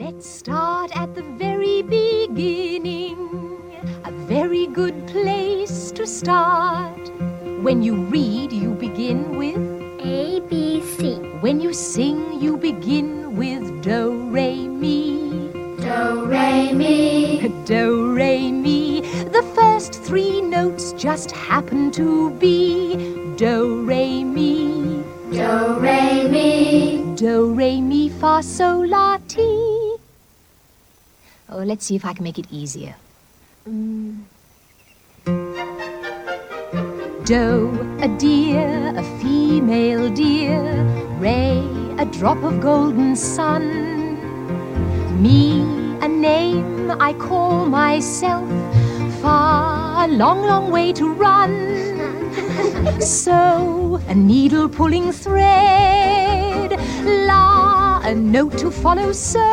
Let's start at the very beginning. A very good place to start. When you read, you begin with A, B, C. When you sing, you begin with do, re, mi. Do, re, mi. Do, re, mi. The first three notes just happen to be do, re, mi. Do, re, mi. Do, re, mi, fa, sol, la. Oh, let's see if I can make it easier. Mm. Do, a deer, a female deer. Ray, a drop of golden sun. Me, a name I call myself. Far, a long, long way to run. So, a needle pulling thread. La, a note to follow. So,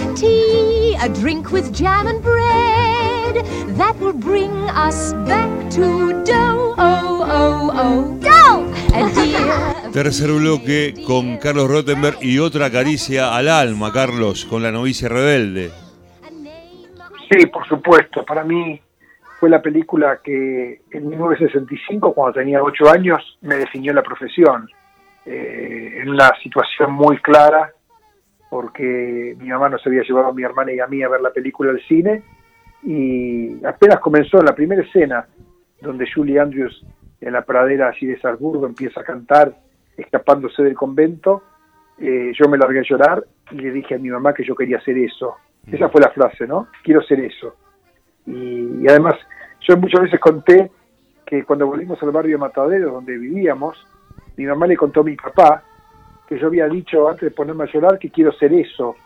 tea, a drink with jam and bread. That will bring us back to dough. Oh, oh, oh, dough! Tercer bloque con Carlos Rottenberg y otra caricia al alma, Carlos, con la novicia rebelde. Sí, por supuesto. Para mí fue la película que en 1965, cuando tenía ocho años, me definió la profesión. Eh, en una situación muy clara, porque mi mamá nos había llevado a mi hermana y a mí a ver la película al cine, y apenas comenzó la primera escena, donde Julie Andrews en la pradera allí de Salzburgo empieza a cantar, escapándose del convento, eh, yo me largué a llorar y le dije a mi mamá que yo quería hacer eso. Esa fue la frase, ¿no? Quiero ser eso. Y, y además, yo muchas veces conté que cuando volvimos al barrio de Matadero, donde vivíamos, mi mamá le contó a mi papá que yo había dicho antes de ponerme a llorar que quiero ser eso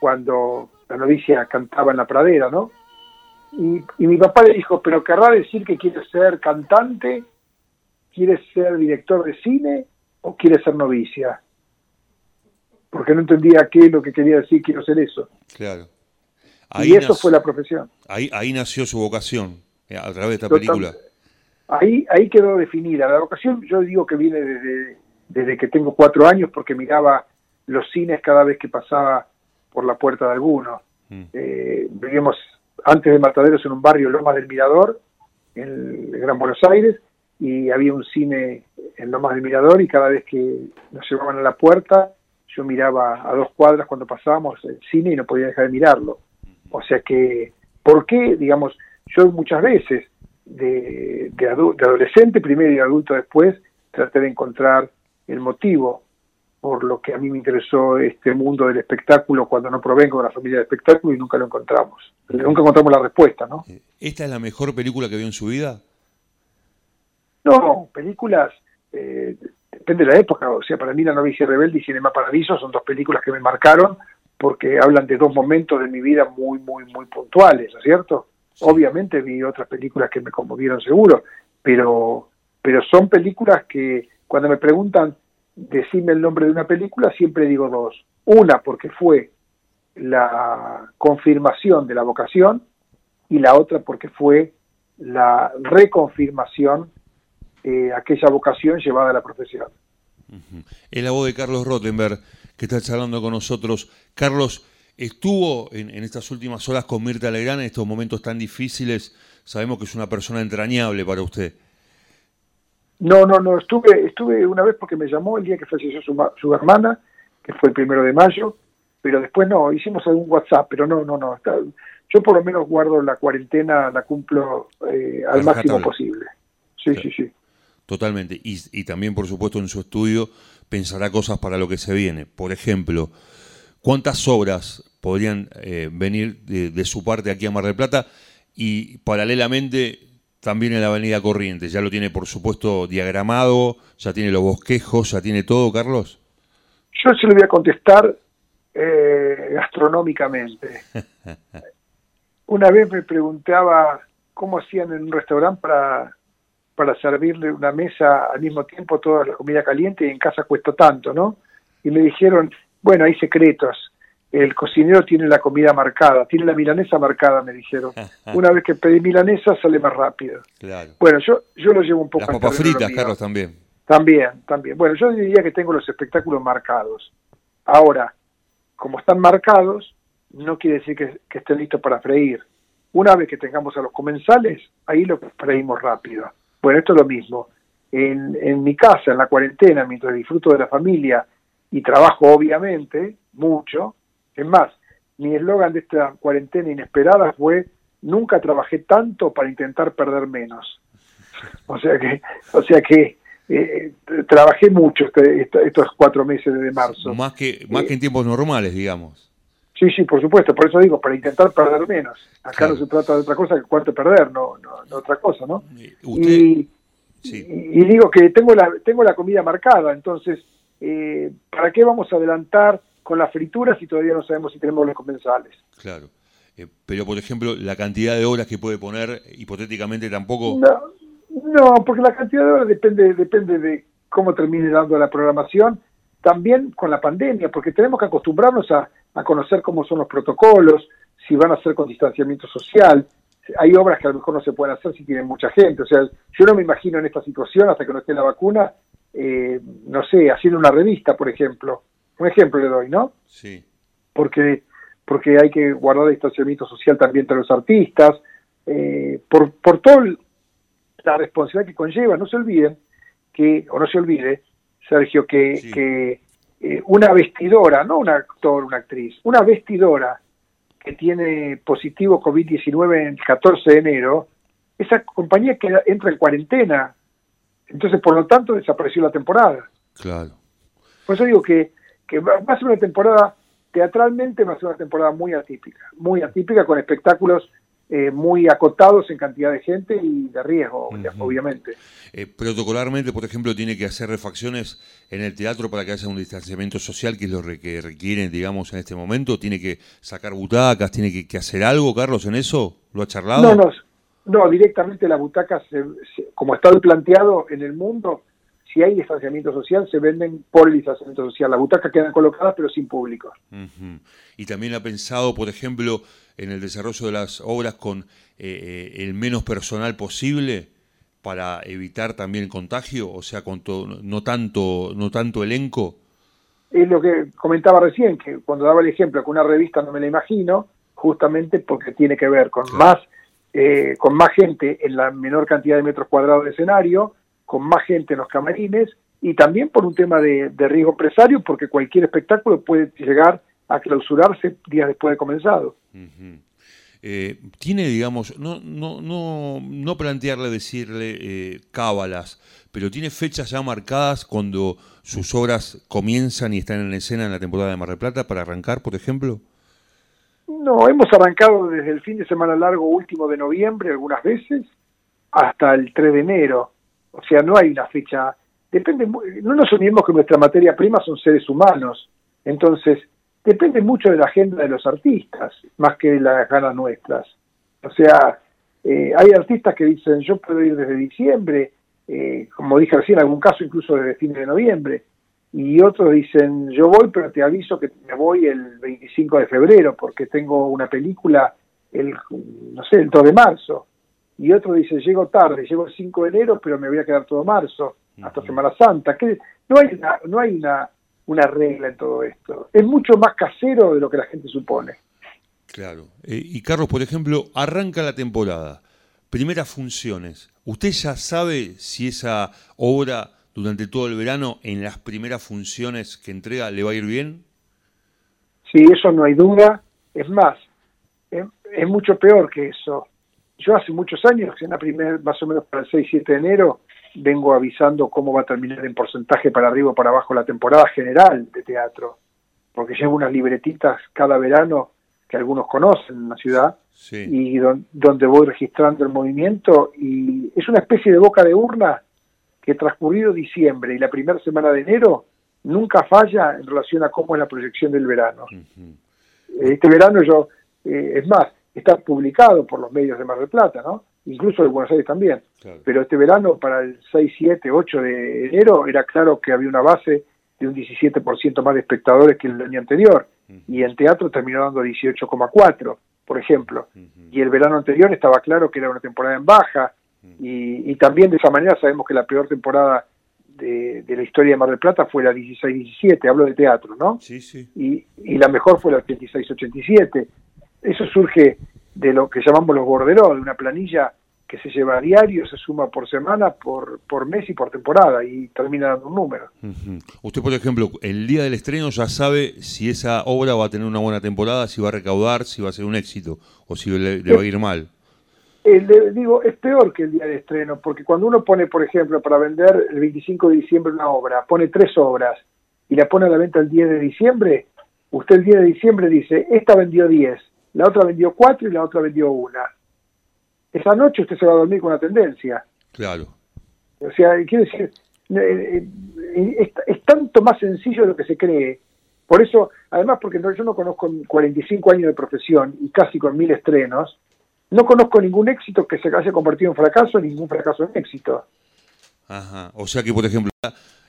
cuando la novicia cantaba en la pradera, ¿no? Y, y mi papá le dijo, pero querrá decir que quiere ser cantante, quiere ser director de cine o quiere ser novicia. Porque no entendía qué es lo que quería decir, quiero ser eso. Claro. y eso fue la profesión. ahí, ahí nació su vocación, eh, a través de esta Total- película. Ahí, ahí quedó definida. La vocación yo digo que viene desde, desde que tengo cuatro años porque miraba los cines cada vez que pasaba por la puerta de alguno. Mm. Eh, vivíamos antes de Mataderos en un barrio Lomas del Mirador, en el Gran Buenos Aires, y había un cine en Lomas del Mirador y cada vez que nos llevaban a la puerta yo miraba a dos cuadras cuando pasábamos el cine y no podía dejar de mirarlo. O sea que, ¿por qué? Digamos, yo muchas veces de, de, adu- de adolescente primero y adulto después traté de encontrar el motivo por lo que a mí me interesó este mundo del espectáculo cuando no provengo de una familia de espectáculo y nunca lo encontramos. Nunca encontramos la respuesta, ¿no? Eh, ¿Esta es la mejor película que vio en su vida? No, películas, eh, depende de la época, o sea, para mí La novicia rebelde y Cinema Paradiso son dos películas que me marcaron porque hablan de dos momentos de mi vida muy, muy, muy puntuales, ¿no es cierto? Obviamente vi otras películas que me conmovieron seguro, pero, pero son películas que cuando me preguntan decirme el nombre de una película, siempre digo dos. Una porque fue la confirmación de la vocación y la otra porque fue la reconfirmación eh, aquella vocación llevada a la profesión. Es la voz de Carlos Rottenberg que está charlando con nosotros. Carlos, estuvo en, en estas últimas horas con Mirta Legrand en estos momentos tan difíciles. Sabemos que es una persona entrañable para usted. No, no, no, estuve, estuve una vez porque me llamó el día que falleció su, su hermana, que fue el primero de mayo, pero después no, hicimos algún WhatsApp, pero no, no, no. está- yo por lo menos guardo la cuarentena, la cumplo eh, al máximo posible. Sí, sí, sí. Totalmente. Y, y también, por supuesto, en su estudio pensará cosas para lo que se viene. Por ejemplo, ¿cuántas obras podrían eh, venir de, de su parte aquí a Mar del Plata? Y paralelamente también en la Avenida Corrientes. ¿Ya lo tiene, por supuesto, diagramado? ¿Ya tiene los bosquejos? ¿Ya tiene todo, Carlos? Yo se lo voy a contestar eh, gastronómicamente. Una vez me preguntaba cómo hacían en un restaurante para, para servirle una mesa al mismo tiempo toda la comida caliente y en casa cuesta tanto, ¿no? Y me dijeron, bueno, hay secretos. El cocinero tiene la comida marcada, tiene la milanesa marcada, me dijeron. Una vez que pedí milanesa sale más rápido. Claro. Bueno, yo, yo lo llevo un poco Las papas fritas. Carlos, también. También, también. Bueno, yo diría que tengo los espectáculos marcados. Ahora, como están marcados, no quiere decir que, que estén listos para freír. Una vez que tengamos a los comensales, ahí lo freímos rápido. Bueno, esto es lo mismo. En, en mi casa, en la cuarentena, mientras disfruto de la familia y trabajo obviamente, mucho, es más, mi eslogan de esta cuarentena inesperada fue nunca trabajé tanto para intentar perder menos. O sea que, o sea que eh, trabajé mucho este, estos cuatro meses de marzo. Más que, más que en tiempos normales, digamos. Sí, sí, por supuesto, por eso digo, para intentar perder menos. Acá no se trata de otra cosa que cuánto perder, no, no, otra cosa, ¿no? Y, y, digo que tengo la, tengo la comida marcada, entonces, eh, ¿para qué vamos a adelantar con las frituras si todavía no sabemos si tenemos los comensales? Claro. Eh, pero, por ejemplo, la cantidad de horas que puede poner, hipotéticamente tampoco... No, no porque la cantidad de horas depende, depende de cómo termine dando la programación, también con la pandemia, porque tenemos que acostumbrarnos a, a conocer cómo son los protocolos, si van a ser con distanciamiento social. Hay obras que a lo mejor no se pueden hacer si tienen mucha gente. O sea, yo no me imagino en esta situación, hasta que no esté la vacuna, eh, no sé, haciendo una revista, por ejemplo. Un ejemplo le doy, ¿no? Sí. Porque porque hay que guardar distanciamiento social también entre los artistas, eh, por, por toda la responsabilidad que conlleva. No se olviden que, o no se olvide, Sergio, que, que eh, una vestidora, no un actor, una actriz, una vestidora que tiene positivo COVID-19 el 14 de enero, esa compañía que entra en cuarentena. Entonces, por lo tanto, desapareció la temporada. Claro. Por eso digo que, que va a ser una temporada teatralmente va a ser una temporada muy atípica, muy atípica con espectáculos eh, muy acotados en cantidad de gente y de riesgo, obviamente. Eh, protocolarmente, por ejemplo, tiene que hacer refacciones en el teatro para que haya un distanciamiento social, que es lo que requieren, digamos, en este momento. Tiene que sacar butacas, tiene que, hacer algo, Carlos, en eso. ¿Lo ha charlado? No, no, no directamente las butacas, como está planteado en el mundo, si hay distanciamiento social, se venden por el distanciamiento social. Las butacas quedan colocadas, pero sin público. Y también ha pensado, por ejemplo, en el desarrollo de las obras con eh, eh, el menos personal posible para evitar también el contagio, o sea, con no tanto no tanto elenco. Es lo que comentaba recién, que cuando daba el ejemplo que una revista no me la imagino, justamente porque tiene que ver con más eh, con más gente en la menor cantidad de metros cuadrados de escenario, con más gente en los camarines y también por un tema de, riesgo empresario, porque cualquier espectáculo puede llegar a clausurarse días después de comenzado. Eh, tiene, digamos, no, no, no, no plantearle, decirle eh, cábalas, pero tiene fechas ya marcadas cuando sus obras comienzan y están en escena en la temporada de Mar del Plata para arrancar, por ejemplo. No, hemos arrancado desde el fin de semana largo último de noviembre algunas veces hasta el 3 de enero. O sea, no hay una fecha. Depende, no nos olvidemos que nuestra materia prima son seres humanos. Entonces, depende mucho de la agenda de los artistas, más que de las ganas nuestras. O sea, eh, hay artistas que dicen, yo puedo ir desde diciembre, eh, como dije recién, en algún caso incluso desde fin de noviembre. Y otros dicen, yo voy, pero te aviso que me voy el 25 de febrero, porque tengo una película el, no sé, el 2 de marzo y otro dice, llego tarde, llego el 5 de enero, pero me voy a quedar todo marzo, hasta Semana Santa. que No hay, una, no hay una, una regla en todo esto. Es mucho más casero de lo que la gente supone. Claro. Eh, y Carlos, por ejemplo, arranca la temporada, primeras funciones. ¿Usted ya sabe si esa obra durante todo el verano, en las primeras funciones que entrega, le va a ir bien? Sí, eso no hay duda. Es más, es mucho peor que eso yo hace muchos años, en la primera, más o menos para el 6-7 de enero, vengo avisando cómo va a terminar en porcentaje para arriba o para abajo la temporada general de teatro, porque llevo unas libretitas cada verano que algunos conocen en la ciudad y donde voy registrando el movimiento y es una especie de boca de urna que transcurrido diciembre y la primera semana de enero nunca falla en relación a cómo es la proyección del verano. Este verano yo, eh, es más, está publicado por los medios de Mar del Plata, ¿no? Incluso de Buenos Aires también. Pero este verano, para el 6, 7, 8 de enero, era claro que había una base de un 17% más de espectadores que el año anterior. Y el teatro terminó dando 18,4, por ejemplo. Y el verano anterior estaba claro que era una temporada en baja. y, y, también de esa manera sabemos que la peor temporada de, de la historia de Mar del Plata fue la 16-17, hablo de teatro, ¿no? Sí, sí. Y, y la mejor fue la 86-87. Eso surge de lo que llamamos los borderos, de una planilla que se lleva a diario, se suma por semana, por, por mes y por temporada y termina dando un número. Usted, por ejemplo, el día del estreno ya sabe si esa obra va a tener una buena temporada, si va a recaudar, si va a ser un éxito o si le, le va a ir mal. Eh, le digo, es peor que el día de estreno, porque cuando uno pone, por ejemplo, para vender el 25 de diciembre una obra, pone tres obras y la pone a la venta el 10 de diciembre, usted el 10 de diciembre dice, esta vendió 10, la otra vendió 4 y la otra vendió una. Esa noche usted se va a dormir con una tendencia. Claro. O sea, quiero decir, eh, eh, es, es tanto más sencillo de lo que se cree. Por eso, además, porque no- yo no conozco 45 años de profesión y casi con mil estrenos, no conozco ningún éxito que se haya convertido en fracaso, ningún fracaso en éxito. Ajá. O sea que, por ejemplo,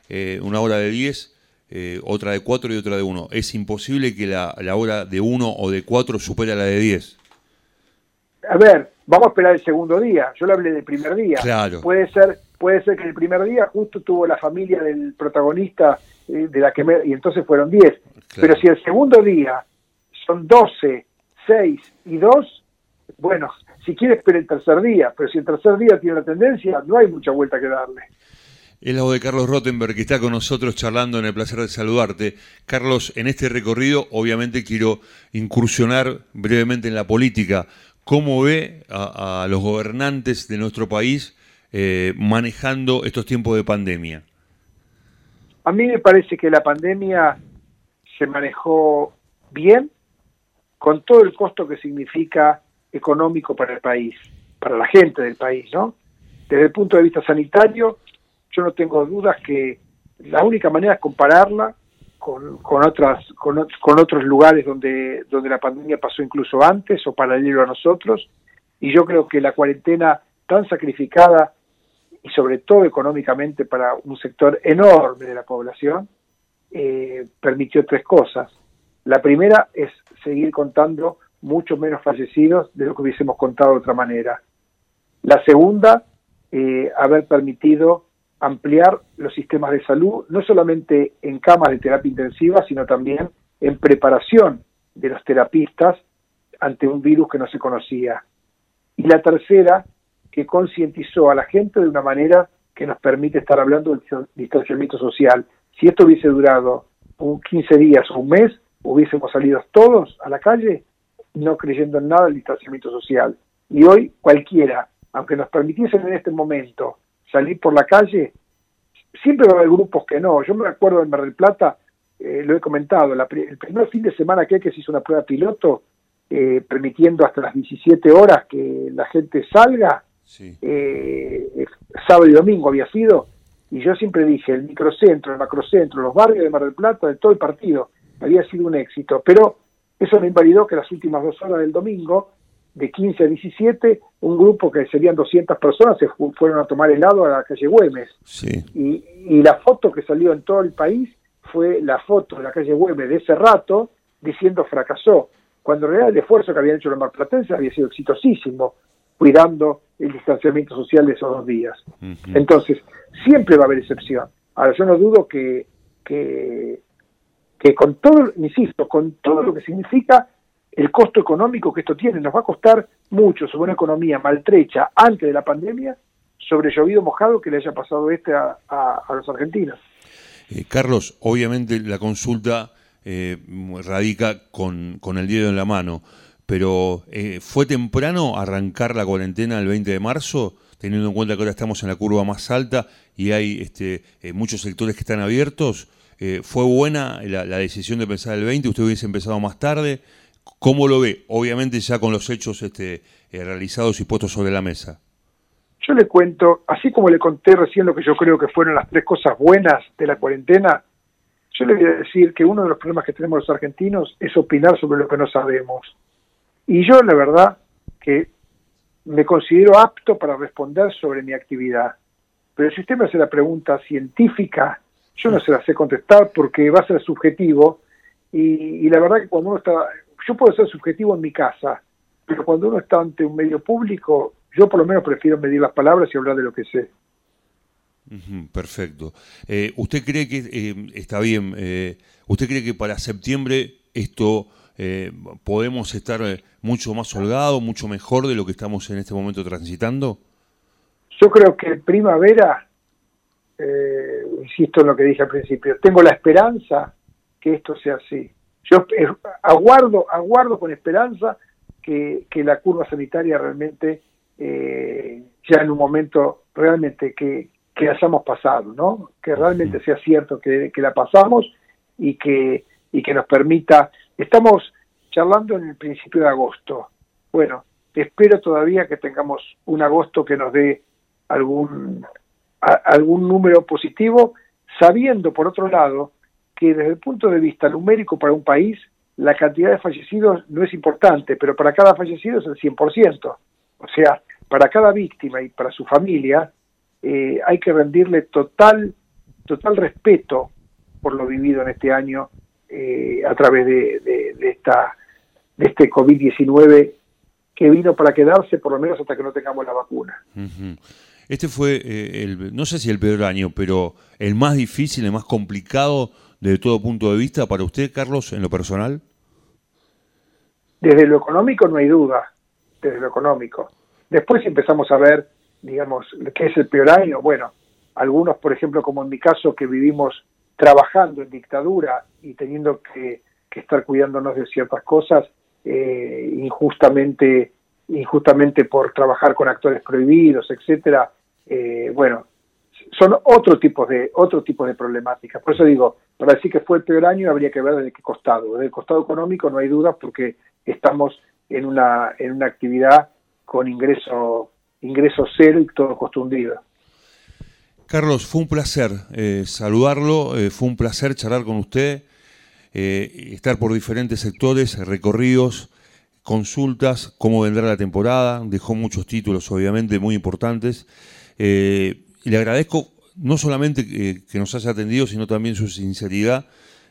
eh, una hora de 10, eh, otra de 4 y otra de 1. Es imposible que la, la hora de 1 o de 4 supere a la de 10. A ver, vamos a esperar el segundo día. Yo le hablé del primer día. Claro. Puede ser, puede ser que el primer día justo tuvo la familia del protagonista eh, de la que me- y entonces fueron 10. Pero si el segundo día son 12, 6 y 2, bueno, si quiere espera el tercer día, pero si el tercer día tiene la tendencia, no hay mucha vuelta que darle. Es la voz de Carlos Rottenberg que está con nosotros charlando en el placer de saludarte. Carlos, en este recorrido obviamente quiero incursionar brevemente en la política. ¿Cómo ve a, los gobernantes de nuestro país eh, manejando estos tiempos de pandemia? A mí me parece que la pandemia se manejó bien, con todo el costo que significa económico para el país, para la gente del país, ¿no? Desde el punto de vista sanitario, yo no tengo dudas que la única manera es compararla con, con otras con, con otros lugares donde donde la pandemia pasó incluso antes o paralelo a nosotros. Y yo creo que la cuarentena tan sacrificada y sobre todo económicamente para un sector enorme de la población eh, permitió tres cosas. La primera es seguir contando mucho menos fallecidos de lo que hubiésemos contado de otra manera. La segunda eh, haber permitido ampliar los sistemas de salud, no solamente en camas de terapia intensiva, sino también en preparación de los terapistas ante un virus que no se conocía. Y la tercera, que concientizó a la gente de una manera que nos permite estar hablando del distanciamiento social. Si esto hubiese durado un 15 días o un mes, hubiésemos salido todos a la calle no creyendo en nada del distanciamiento social. Y hoy cualquiera, aunque nos permitiesen en este momento salir por la calle, siempre va a haber grupos que no. Yo me acuerdo en Mar del Plata, eh, lo he comentado, la el primer fin de semana que, que se hizo una prueba piloto, eh, permitiendo hasta las 17 horas que la gente salga, Sí. eh, sábado y domingo había sido, y yo siempre dije, el microcentro, el macrocentro, los barrios de Mar del Plata, de todo el partido, había sido un éxito, pero eso no invalidó que las últimas dos horas del domingo, de 15 a 17, un grupo que serían 200 personas se fu- fueron a tomar helado a la calle Güemes, Sí. y, y la foto que salió en todo el país fue la foto de la calle Güemes de ese rato diciendo fracasó, cuando en realidad el esfuerzo que habían hecho los marplatenses había sido exitosísimo, cuidando el distanciamiento social de esos dos días. Entonces, siempre va a haber excepción. Ahora, yo no dudo que, que, que con todo, insisto, con todo lo que significa el costo económico que esto tiene, nos va a costar mucho sobre una economía maltrecha antes de la pandemia, sobre llovido mojado que le haya pasado este a, a- los argentinos. Eh, Carlos, obviamente la consulta eh, radica con, con el dedo en la mano, pero eh, ¿fue temprano arrancar la cuarentena el 20 de marzo, teniendo en cuenta que ahora estamos en la curva más alta y hay este, eh, muchos sectores que están abiertos? Eh, ¿Fue buena la, la decisión de pensar el 20? ¿Usted hubiese empezado más tarde? ¿Cómo lo ve? Obviamente ya con los hechos este, eh, realizados y puestos sobre la mesa. Yo le cuento, así como le conté recién lo que yo creo que fueron las tres cosas buenas de la cuarentena, yo le voy a decir que uno de los problemas que tenemos los argentinos es opinar sobre lo que no sabemos. Y yo, la verdad, que me considero apto para responder sobre mi actividad. Pero si usted me hace la pregunta científica, yo no se la sé contestar porque va a ser subjetivo. Y, y la verdad que cuando uno está, yo puedo ser subjetivo en mi casa, pero cuando uno está ante un medio público, yo por lo menos prefiero medir las palabras y hablar de lo que sé. Perfecto. Eh, ¿Usted cree que eh, está bien? eh, ¿Usted cree que para septiembre esto podemos estar mucho más holgado, mucho mejor de lo que estamos en este momento transitando? Yo creo que primavera, insisto en lo que dije al principio, tengo la esperanza que esto sea así. Yo eh, aguardo, aguardo con esperanza que, que la curva sanitaria realmente, eh, ya en un momento realmente que, que hayamos pasado, ¿no? Que realmente sea cierto que, que la pasamos y que, y que nos permita. Estamos charlando en el principio de agosto. Bueno, espero todavía que tengamos un agosto que nos dé algún, a- algún número positivo, sabiendo, por otro lado, que desde el punto de vista numérico para un país, la cantidad de fallecidos no es importante, pero para cada fallecido es el 100%. O sea, para cada víctima y para su familia, eh, hay que rendirle total, total respeto por lo vivido en este año eh, a través de, de- esta, de este COVID-19 que vino para quedarse por lo menos hasta que no tengamos la vacuna. Este fue, eh, el, no sé si el peor año, pero el más difícil, el más complicado desde todo punto de vista para usted, Carlos, en lo personal. Desde lo económico no hay duda, desde lo económico. Después empezamos a ver, digamos, qué es el peor año. Bueno, algunos, por ejemplo, como en mi caso, que vivimos trabajando en dictadura y teniendo que, estar cuidándonos de ciertas cosas, eh, injustamente, injustamente por trabajar con actores prohibidos, etcétera, eh, bueno, son otro tipo de otro tipo de problemáticas. Por eso digo, para decir que fue el peor año habría que ver desde qué costado. Desde el costado económico no hay duda porque estamos en una en una actividad con ingreso ingreso cero y todo costo hundido. Carlos, fue un placer eh, saludarlo, eh, fue un placer charlar con usted, eh, estar por diferentes sectores, recorridos, consultas, cómo vendrá la temporada, dejó muchos títulos obviamente muy importantes. Y le agradezco no solamente eh, que nos haya atendido, sino también su sinceridad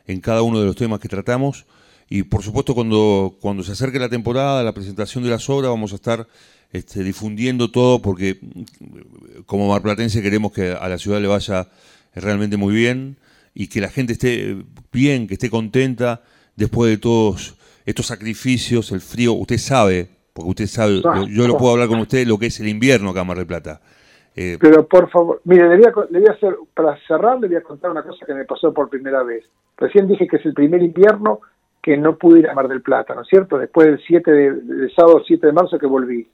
en cada uno de los temas que tratamos. Y por supuesto cuando, cuando se acerque la temporada, la presentación de las obras, vamos a estar este, difundiendo todo porque como marplatense queremos que a la ciudad le vaya realmente muy bien y que la gente esté bien, que esté contenta después de todos estos sacrificios, el frío. Usted sabe, porque usted sabe, yo lo puedo hablar con usted, lo que es el invierno acá en Mar del Plata. Eh, Pero por favor, mire, le voy, a, le voy a hacer, para cerrar, le voy a contar una cosa que me pasó por primera vez. Recién dije que es el primer invierno que no pude ir a Mar del Plata, ¿no es cierto? Después del 7 de, del sábado 7 de marzo que volví.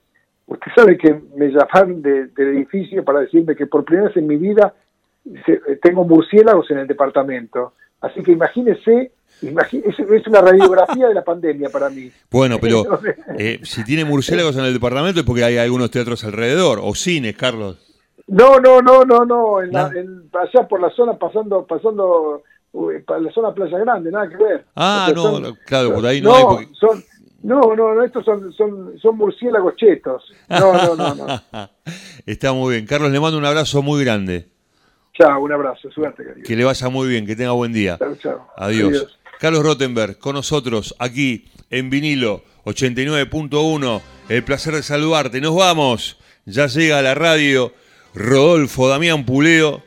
Usted sabe que me llamaron de, del edificio para decirme que por primera vez en mi vida se, tengo murciélagos en el departamento. Así que imagínese, imagínese, es una radiografía de la pandemia para mí. Bueno, pero eh, si tiene murciélagos en el departamento es porque hay algunos teatros alrededor, o cines, Carlos. No, no, no, no, no, en la, en, allá por la zona pasando, pasando, uy, para la zona Playa Grande, nada que ver. Ah, o sea, no, son, claro, por ahí no, no hay porque... son, no, no, no, estos son, son, son murciélagos chetos. No, no, no, no. Está muy bien. Carlos, le mando un abrazo muy grande. Chao, un abrazo, suerte, querido. Que le vaya muy bien, que tenga buen día. Chao, chao. Adiós. Adiós. Carlos Rottenberg, con nosotros, aquí en vinilo 89.1. El placer de saludarte. Nos vamos. Ya llega a la radio Rodolfo Damián Puleo,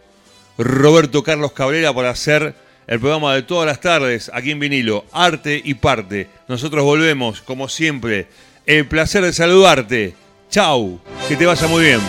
Roberto Carlos Cabrera para hacer el programa de todas las tardes aquí en vinilo, arte y parte. Nosotros volvemos, como siempre. El placer de saludarte. Chau, que te vaya muy bien.